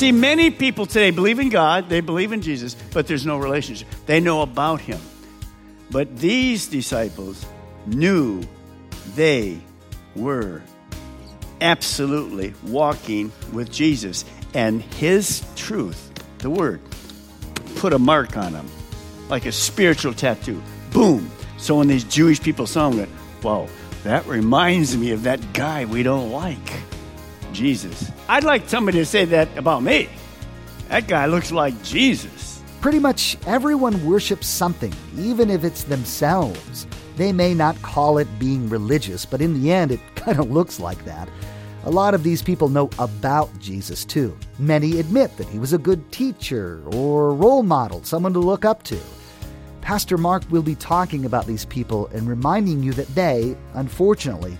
See, many people today believe in God, they believe in Jesus, but there's no relationship. They know about Him. But these disciples knew they were absolutely walking with Jesus. And His truth, the Word, put a mark on them, like a spiritual tattoo. Boom. So when these Jewish people saw him, went, that reminds me of that guy we don't like, Jesus. I'd like somebody to say that about me. That guy looks like Jesus. Pretty much everyone worships something, even if it's themselves. They may not call it being religious, but in the end, it kind of looks like that. A lot of these people know about Jesus too. Many admit that he was a good teacher or role model, someone to look up to. Pastor Mark will be talking about these people and reminding you that they, unfortunately,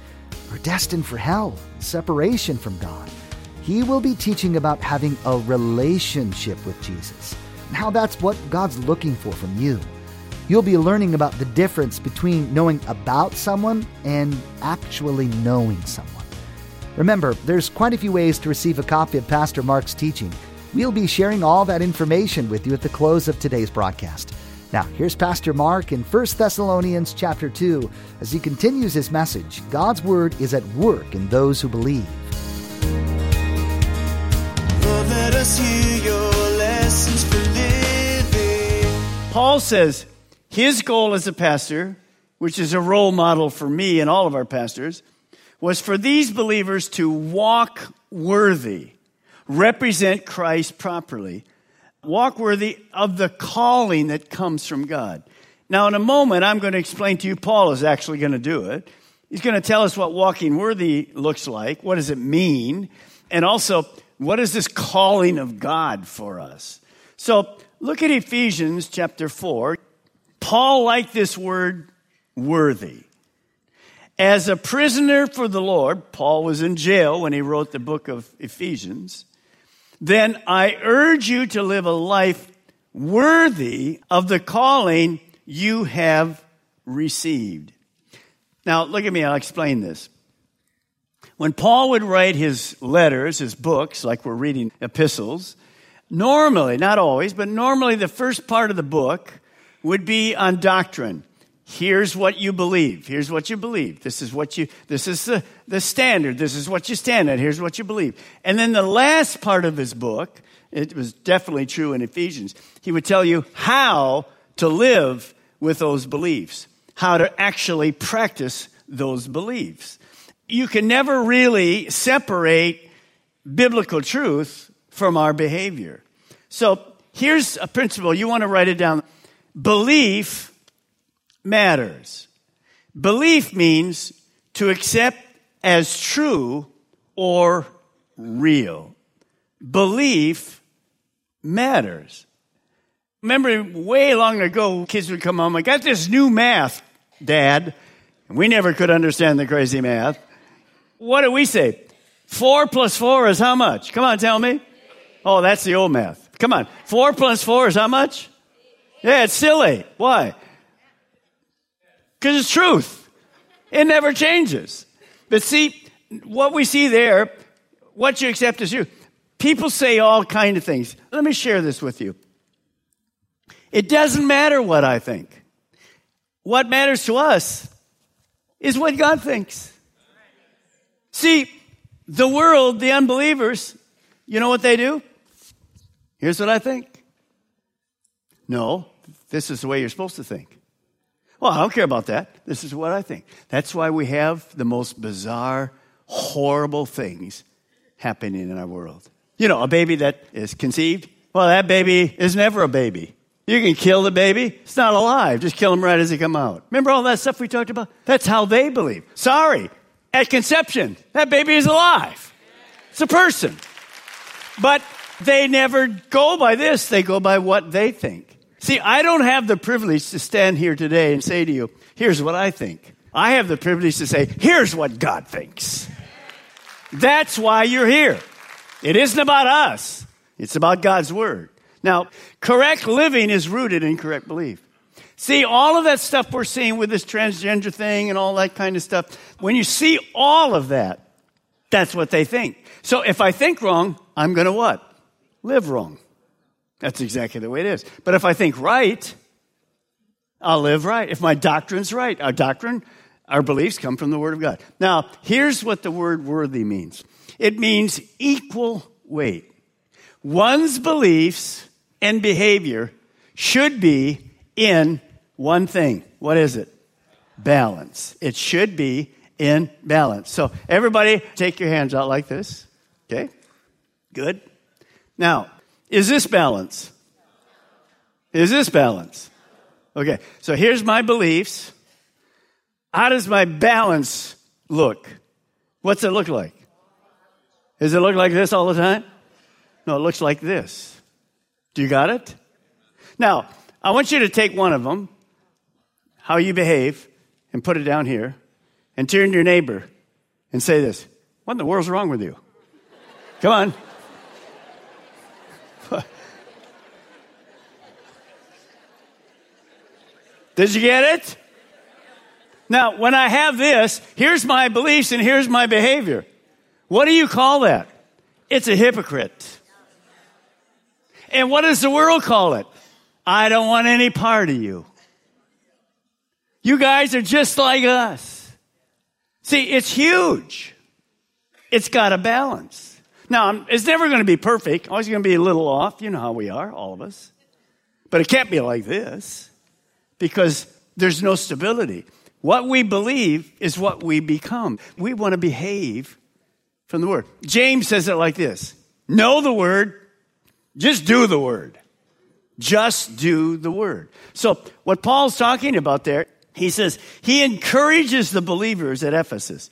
are destined for hell, separation from God. He will be teaching about having a relationship with Jesus and how that's what God's looking for from you. You'll be learning about the difference between knowing about someone and actually knowing someone. Remember, there's quite a few ways to receive a copy of Pastor Mark's teaching. We'll be sharing all that information with you at the close of today's broadcast. Now, here's Pastor Mark in 1 Thessalonians chapter 2 as he continues his message. God's word is at work in those who believe. Lord, let us hear your lessons for living. Paul says his goal as a pastor, which is a role model for me and all of our pastors, was for these believers to walk worthy, represent Christ properly, walk worthy of the calling that comes from God. Now, in a moment, I'm going to explain to you, Paul is actually going to do it. He's going to tell us what walking worthy looks like. What does it mean? And also, what is this calling of God for us? So, look at Ephesians chapter 4. Paul liked this word worthy. As a prisoner for the Lord, Paul was in jail when he wrote the book of Ephesians. Then I urge you to live a life worthy of the calling you have received. Now, look at me, I'll explain this. When Paul would write his letters, his books, like we're reading epistles, normally, not always, but normally the first part of the book would be on doctrine. Here's what you believe. Here's what you believe. This is what you, this is the, the standard. This is what you stand at. Here's what you believe. And then the last part of his book, it was definitely true in Ephesians, he would tell you how to live with those beliefs, how to actually practice those beliefs. You can never really separate biblical truth from our behavior. So here's a principle. You want to write it down. Belief matters. Belief means to accept as true or real. Belief matters. Remember, way long ago, kids would come home, I got this new math, Dad. We never could understand the crazy math. What do we say? Four plus four is how much? Come on, tell me. Oh, that's the old math. Come on. Four plus four is how much? Yeah, it's silly. Why? Because it's truth. It never changes. But see, what we see there, what you accept is you. People say all kind of things. Let me share this with you. It doesn't matter what I think. What matters to us is what God thinks. See, the world, the unbelievers, you know what they do? Here's what I think. No, this is the way you're supposed to think. Well, I don't care about that. This is what I think. That's why we have the most bizarre, horrible things happening in our world. You know, a baby that is conceived, well, that baby is never a baby. You can kill the baby. It's not alive. Just kill him right as he come out. Remember all that stuff we talked about? That's how they believe. Sorry. At conception, that baby is alive. It's a person. But they never go by this. They go by what they think. See, I don't have the privilege to stand here today and say to you, here's what I think. I have the privilege to say, here's what God thinks. That's why you're here. It isn't about us. It's about God's Word. Now, correct living is rooted in correct belief. See, all of that stuff we're seeing with this transgender thing and all that kind of stuff, when you see all of that, that's what they think. So if I think wrong, I'm going to what? Live wrong. That's exactly the way it is. But if I think right, I'll live right. If my doctrine's right, our doctrine, our beliefs come from the Word of God. Now, here's what the word worthy means it means equal weight. One's beliefs and behavior should be in one thing. What is it? Balance. It should be in balance. So, everybody, take your hands out like this. Okay? Good. Now, is this balance? Is this balance? Okay, so here's my beliefs. How does my balance look? What's it look like? Does it look like this all the time? No, it looks like this. Do you got it? Now, I want you to take one of them, how you behave, and put it down here, and turn to your neighbor and say this What in the world's wrong with you? Come on. Did you get it? Now, when I have this, here's my beliefs and here's my behavior. What do you call that? It's a hypocrite. And what does the world call it? I don't want any part of you. You guys are just like us. See, it's huge. It's got a balance. Now, it's never going to be perfect. Always going to be a little off. You know how we are, all of us. But it can't be like this because there's no stability. What we believe is what we become. We want to behave from the Word. James says it like this Know the Word, just do the Word. Just do the Word. So, what Paul's talking about there, he says he encourages the believers at Ephesus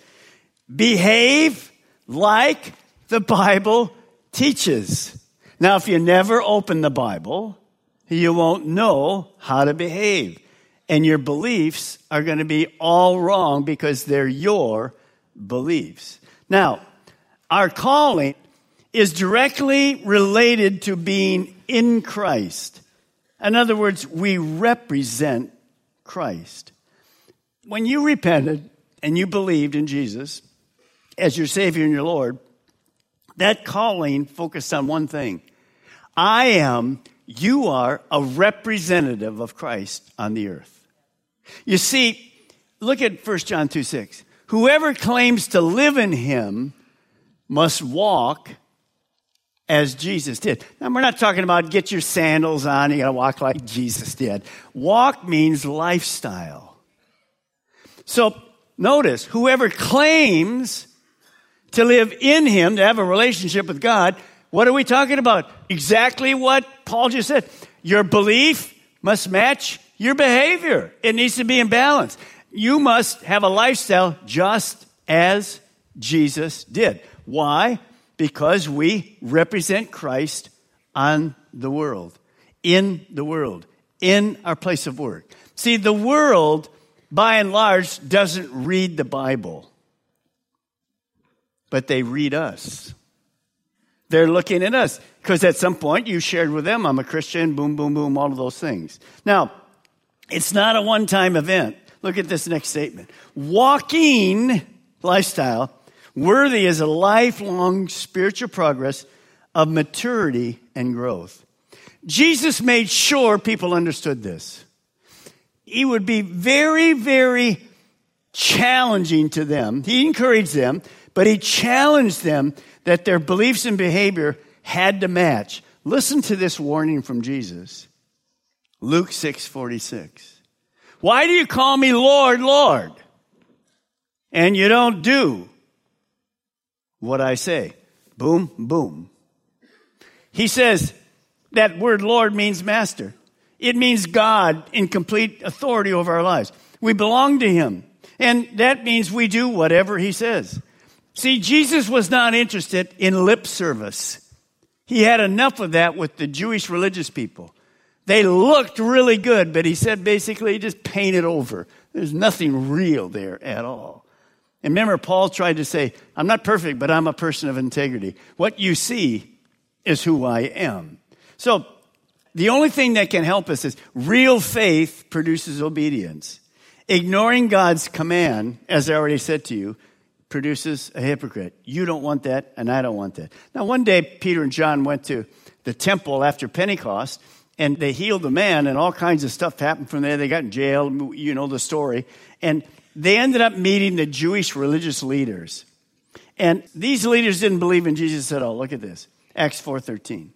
behave like the Bible teaches. Now, if you never open the Bible, you won't know how to behave. And your beliefs are going to be all wrong because they're your beliefs. Now, our calling is directly related to being in Christ. In other words, we represent Christ. When you repented and you believed in Jesus as your Savior and your Lord, that calling focused on one thing I am you are a representative of Christ on the earth. You see, look at 1 John 2 6. Whoever claims to live in him must walk as Jesus did. Now, we're not talking about get your sandals on, you gotta walk like Jesus did. Walk means lifestyle. So, notice, whoever claims to live in him, to have a relationship with God, what are we talking about? Exactly what Paul just said. Your belief must match your behavior. It needs to be in balance. You must have a lifestyle just as Jesus did. Why? Because we represent Christ on the world, in the world, in our place of work. See, the world, by and large, doesn't read the Bible, but they read us. They're looking at us because at some point you shared with them, I'm a Christian, boom, boom, boom, all of those things. Now, it's not a one time event. Look at this next statement. Walking lifestyle, worthy is a lifelong spiritual progress of maturity and growth. Jesus made sure people understood this. He would be very, very challenging to them. He encouraged them, but he challenged them that their beliefs and behavior had to match. Listen to this warning from Jesus. Luke 6 46. Why do you call me Lord, Lord? And you don't do what I say. Boom, boom. He says that word Lord means master. It means God in complete authority over our lives. We belong to Him. And that means we do whatever He says. See, Jesus was not interested in lip service. He had enough of that with the Jewish religious people. They looked really good, but he said basically just paint it over. There's nothing real there at all. And remember, Paul tried to say, I'm not perfect, but I'm a person of integrity. What you see is who I am. So the only thing that can help us is real faith produces obedience. Ignoring God's command, as I already said to you, produces a hypocrite. You don't want that, and I don't want that. Now, one day, Peter and John went to the temple after Pentecost, and they healed a man, and all kinds of stuff happened from there. They got in jail, you know the story. And they ended up meeting the Jewish religious leaders. And these leaders didn't believe in Jesus at all. Look at this. Acts 4:13.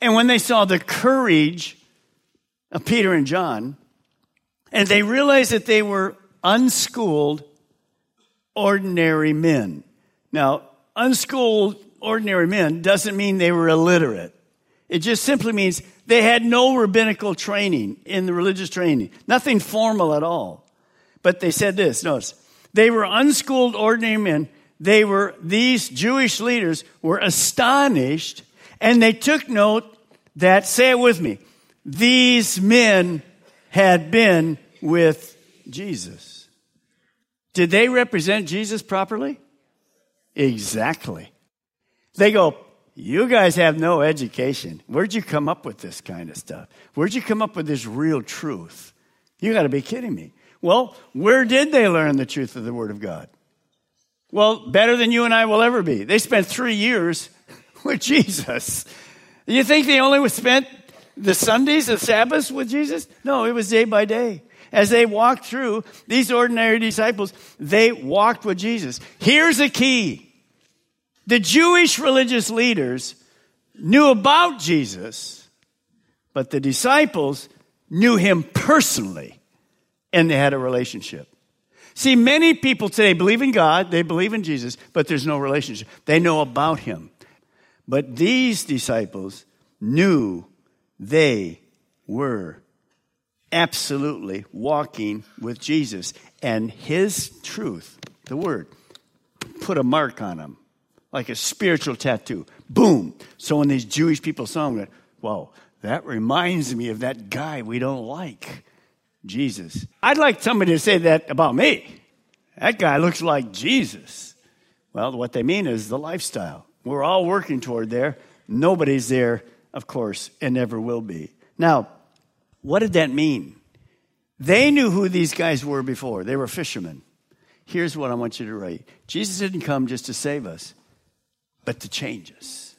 And when they saw the courage of Peter and John, and they realized that they were unschooled, ordinary men. Now, unschooled, ordinary men doesn't mean they were illiterate. It just simply means they had no rabbinical training in the religious training, nothing formal at all. But they said this notice, they were unschooled, ordinary men. They were, these Jewish leaders were astonished and they took note that, say it with me, these men had been with Jesus. Did they represent Jesus properly? Exactly. They go, You guys have no education. Where'd you come up with this kind of stuff? Where'd you come up with this real truth? You got to be kidding me. Well, where did they learn the truth of the Word of God? Well, better than you and I will ever be. They spent three years with Jesus. You think they only spent the Sundays, the Sabbaths with Jesus? No, it was day by day. As they walked through, these ordinary disciples, they walked with Jesus. Here's a key. The Jewish religious leaders knew about Jesus, but the disciples knew him personally and they had a relationship. See, many people today believe in God, they believe in Jesus, but there's no relationship. They know about him. But these disciples knew they were absolutely walking with Jesus and his truth, the word, put a mark on them like a spiritual tattoo. Boom. So when these Jewish people saw him, whoa, that reminds me of that guy we don't like, Jesus. I'd like somebody to say that about me. That guy looks like Jesus. Well, what they mean is the lifestyle. We're all working toward there. Nobody's there, of course, and never will be. Now, what did that mean? They knew who these guys were before. They were fishermen. Here's what I want you to write Jesus didn't come just to save us, but to change us.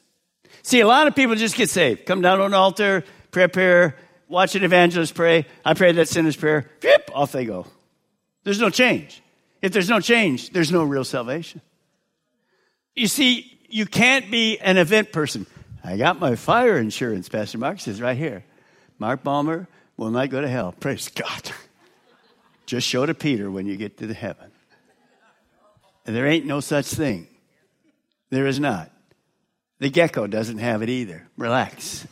See, a lot of people just get saved. Come down on an altar, pray a prayer, watch an evangelist pray. I pray that sinner's prayer. Yep, off they go. There's no change. If there's no change, there's no real salvation. You see, you can't be an event person. I got my fire insurance, Pastor Mark says right here. Mark Balmer will not go to hell. Praise God. Just show to Peter when you get to the heaven. There ain't no such thing. There is not. The gecko doesn't have it either. Relax.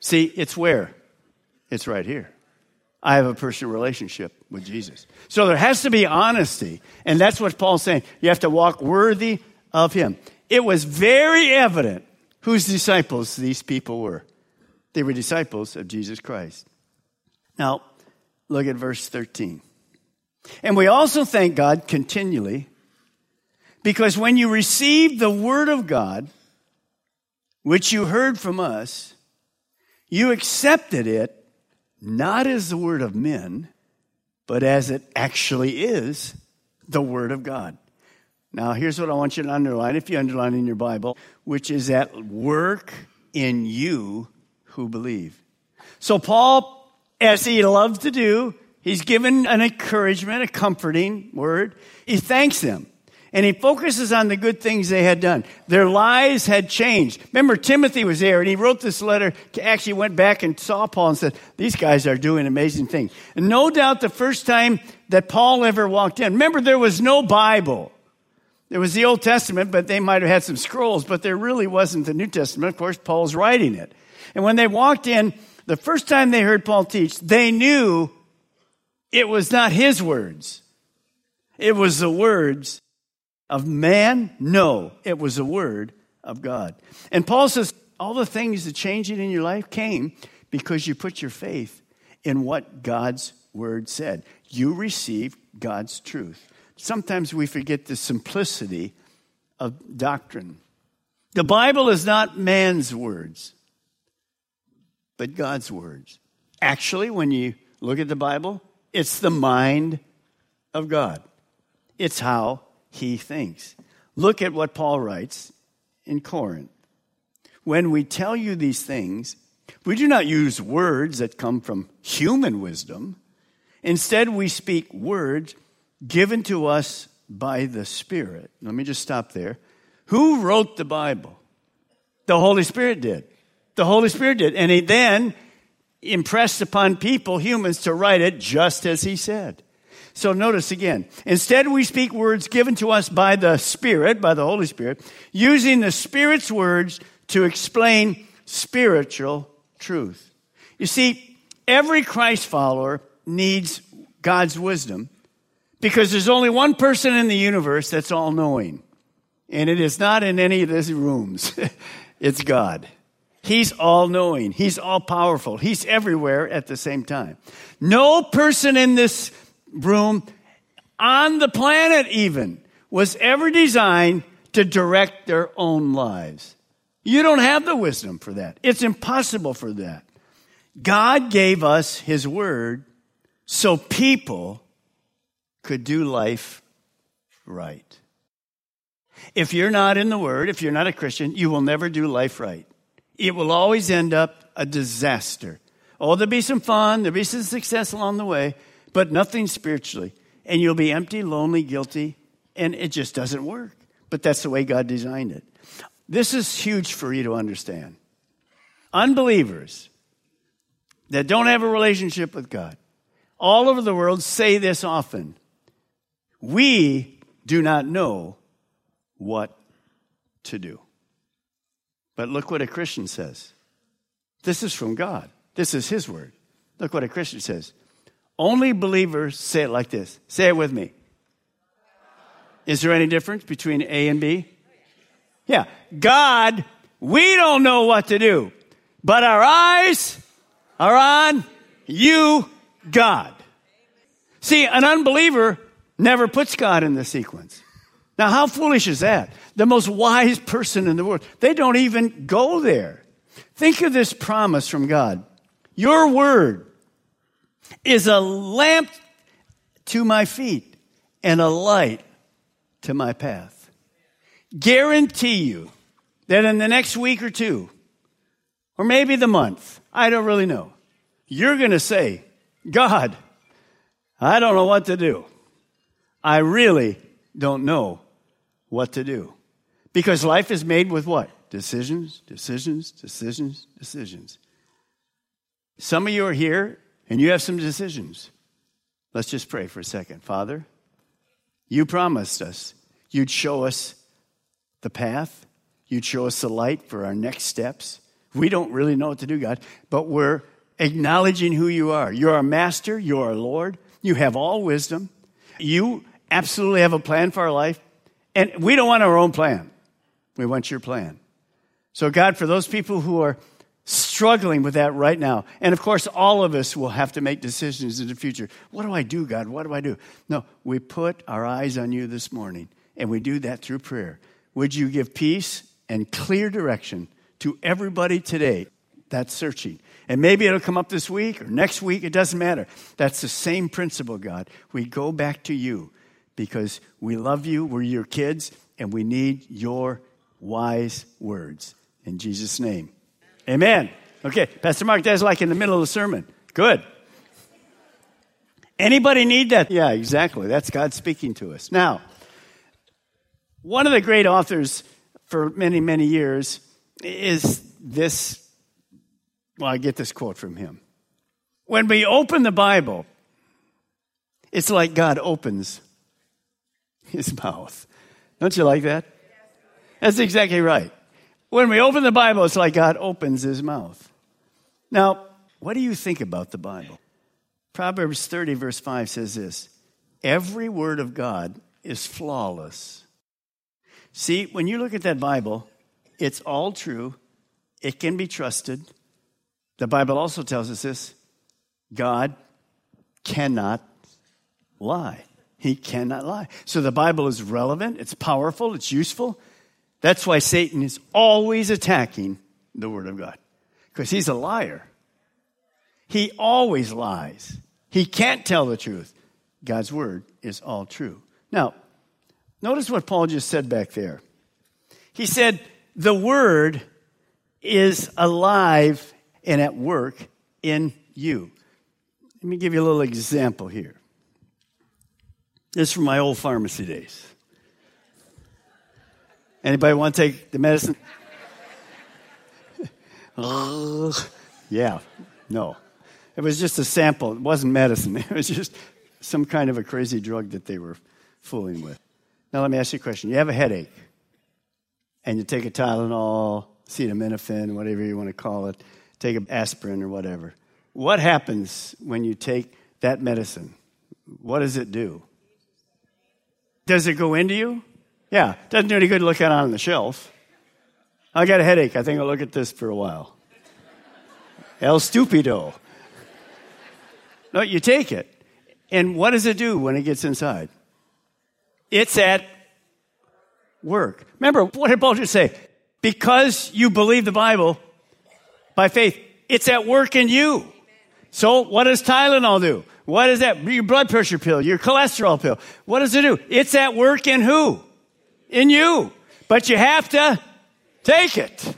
See, it's where? It's right here. I have a personal relationship with Jesus. So there has to be honesty. And that's what Paul's saying. You have to walk worthy of him. It was very evident whose disciples these people were. They were disciples of Jesus Christ. Now, look at verse 13. And we also thank God continually because when you received the word of God, which you heard from us, you accepted it not as the word of men, but as it actually is the word of God. Now, here's what I want you to underline, if you underline in your Bible, which is at work in you who believe. So, Paul, as he loves to do, he's given an encouragement, a comforting word. He thanks them. And he focuses on the good things they had done. Their lives had changed. Remember, Timothy was there and he wrote this letter, actually went back and saw Paul and said, These guys are doing amazing things. And no doubt the first time that Paul ever walked in, remember, there was no Bible. There was the Old Testament, but they might have had some scrolls, but there really wasn't the New Testament. Of course, Paul's writing it. And when they walked in, the first time they heard Paul teach, they knew it was not his words. It was the words of man? No, it was the word of God. And Paul says all the things that changing in your life came because you put your faith in what God's word said. You received God's truth. Sometimes we forget the simplicity of doctrine. The Bible is not man's words, but God's words. Actually, when you look at the Bible, it's the mind of God. It's how he thinks. Look at what Paul writes in Corinth. When we tell you these things, we do not use words that come from human wisdom. Instead, we speak words given to us by the Spirit. Let me just stop there. Who wrote the Bible? The Holy Spirit did. The Holy Spirit did. And he then impressed upon people, humans, to write it just as he said. So notice again. Instead, we speak words given to us by the Spirit, by the Holy Spirit, using the Spirit's words to explain spiritual truth. You see, every Christ follower needs God's wisdom because there's only one person in the universe that's all knowing. And it is not in any of these rooms. it's God. He's all knowing. He's all powerful. He's everywhere at the same time. No person in this room on the planet, even, was ever designed to direct their own lives. You don't have the wisdom for that. It's impossible for that. God gave us His Word so people could do life right. If you're not in the Word, if you're not a Christian, you will never do life right. It will always end up a disaster. Oh, there'll be some fun, there'll be some success along the way, but nothing spiritually. And you'll be empty, lonely, guilty, and it just doesn't work. But that's the way God designed it. This is huge for you to understand. Unbelievers that don't have a relationship with God all over the world say this often We do not know what to do. But look what a Christian says. This is from God. This is His word. Look what a Christian says. Only believers say it like this. Say it with me. Is there any difference between A and B? Yeah. God, we don't know what to do, but our eyes are on you, God. See, an unbeliever never puts God in the sequence. Now, how foolish is that? The most wise person in the world, they don't even go there. Think of this promise from God. Your word is a lamp to my feet and a light to my path. Guarantee you that in the next week or two, or maybe the month, I don't really know, you're going to say, God, I don't know what to do. I really don't know what to do. Because life is made with what? Decisions, decisions, decisions, decisions. Some of you are here and you have some decisions. Let's just pray for a second. Father, you promised us you'd show us the path, you'd show us the light for our next steps. We don't really know what to do, God, but we're acknowledging who you are. You're our master, you're our Lord, you have all wisdom, you absolutely have a plan for our life, and we don't want our own plan. We want your plan. So, God, for those people who are struggling with that right now. And of course, all of us will have to make decisions in the future. What do I do, God? What do I do? No, we put our eyes on you this morning, and we do that through prayer. Would you give peace and clear direction to everybody today that's searching? And maybe it'll come up this week or next week, it doesn't matter. That's the same principle, God. We go back to you because we love you, we're your kids, and we need your wise words. In Jesus' name. Amen. Okay, Pastor Mark, that's like in the middle of the sermon. Good. Anybody need that? Yeah, exactly. That's God speaking to us. Now, one of the great authors for many, many years is this. Well, I get this quote from him. When we open the Bible, it's like God opens his mouth. Don't you like that? That's exactly right. When we open the Bible, it's like God opens his mouth. Now, what do you think about the Bible? Proverbs 30, verse 5 says this Every word of God is flawless. See, when you look at that Bible, it's all true, it can be trusted. The Bible also tells us this God cannot lie. He cannot lie. So the Bible is relevant, it's powerful, it's useful. That's why Satan is always attacking the Word of God, because he's a liar. He always lies. He can't tell the truth. God's Word is all true. Now, notice what Paul just said back there. He said, The Word is alive and at work in you. Let me give you a little example here. This is from my old pharmacy days. Anybody want to take the medicine? Oh, yeah, no. It was just a sample. It wasn't medicine. It was just some kind of a crazy drug that they were fooling with. Now, let me ask you a question. You have a headache, and you take a Tylenol, acetaminophen, whatever you want to call it, take an aspirin or whatever. What happens when you take that medicine? What does it do? Does it go into you? Yeah, doesn't do any good to look at on the shelf. I got a headache. I think I'll look at this for a while. El stupido. No, you take it. And what does it do when it gets inside? It's at work. Remember, what did Paul just say? Because you believe the Bible by faith, it's at work in you. So what does Tylenol do? What is that? Your blood pressure pill, your cholesterol pill. What does it do? It's at work in who? In you. But you have to take it.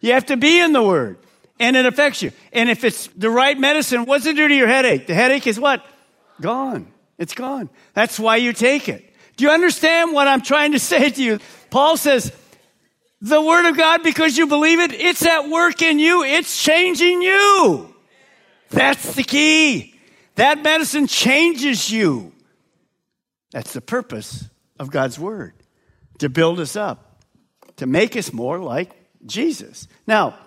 You have to be in the Word and it affects you. And if it's the right medicine, what's it do to your headache? The headache is what? Gone. It's gone. That's why you take it. Do you understand what I'm trying to say to you? Paul says, the Word of God, because you believe it, it's at work in you. It's changing you. That's the key. That medicine changes you. That's the purpose of God's Word to build us up, to make us more like Jesus. Now,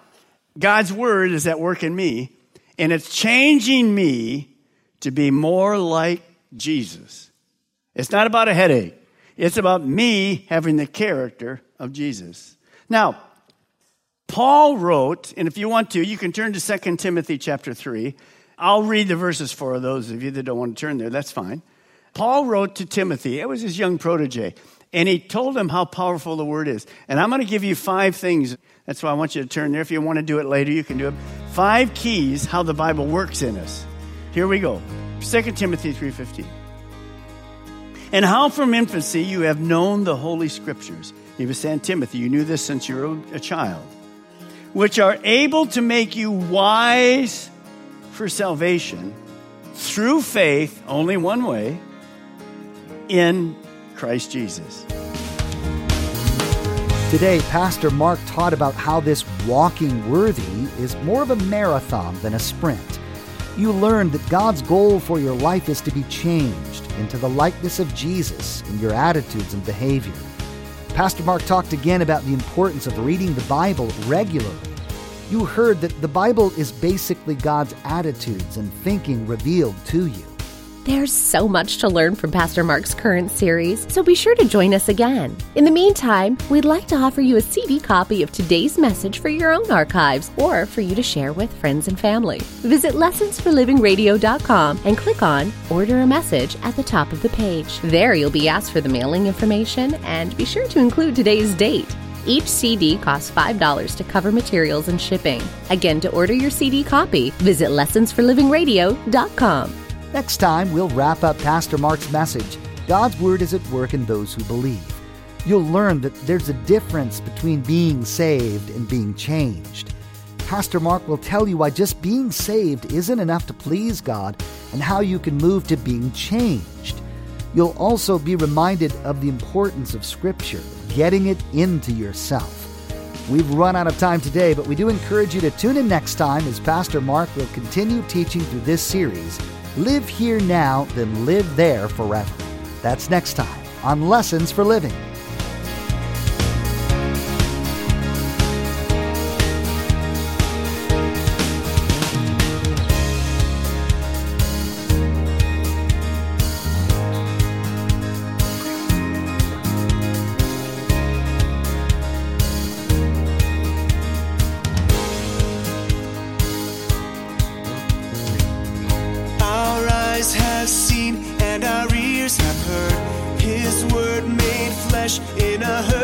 God's word is at work in me, and it's changing me to be more like Jesus. It's not about a headache. It's about me having the character of Jesus. Now, Paul wrote, and if you want to, you can turn to 2 Timothy chapter 3. I'll read the verses for those of you that don't want to turn there. That's fine. Paul wrote to Timothy, it was his young protege, and he told him how powerful the word is. And I'm going to give you five things that's why I want you to turn there. If you want to do it later, you can do it. Five keys how the Bible works in us. Here we go. 2 Timothy 3:15. And how from infancy you have known the holy scriptures. He was saying, Timothy, you knew this since you were a child, which are able to make you wise for salvation through faith, only one way, in Christ Jesus. Today, Pastor Mark taught about how this walking worthy is more of a marathon than a sprint. You learned that God's goal for your life is to be changed into the likeness of Jesus in your attitudes and behavior. Pastor Mark talked again about the importance of reading the Bible regularly. You heard that the Bible is basically God's attitudes and thinking revealed to you. There's so much to learn from Pastor Mark's current series, so be sure to join us again. In the meantime, we'd like to offer you a CD copy of today's message for your own archives or for you to share with friends and family. Visit lessonsforlivingradio.com and click on Order a Message at the top of the page. There you'll be asked for the mailing information and be sure to include today's date. Each CD costs $5 to cover materials and shipping. Again, to order your CD copy, visit lessonsforlivingradio.com. Next time, we'll wrap up Pastor Mark's message God's Word is at work in those who believe. You'll learn that there's a difference between being saved and being changed. Pastor Mark will tell you why just being saved isn't enough to please God and how you can move to being changed. You'll also be reminded of the importance of Scripture, getting it into yourself. We've run out of time today, but we do encourage you to tune in next time as Pastor Mark will continue teaching through this series Live here now, then live there forever. That's next time on Lessons for Living. In a hurting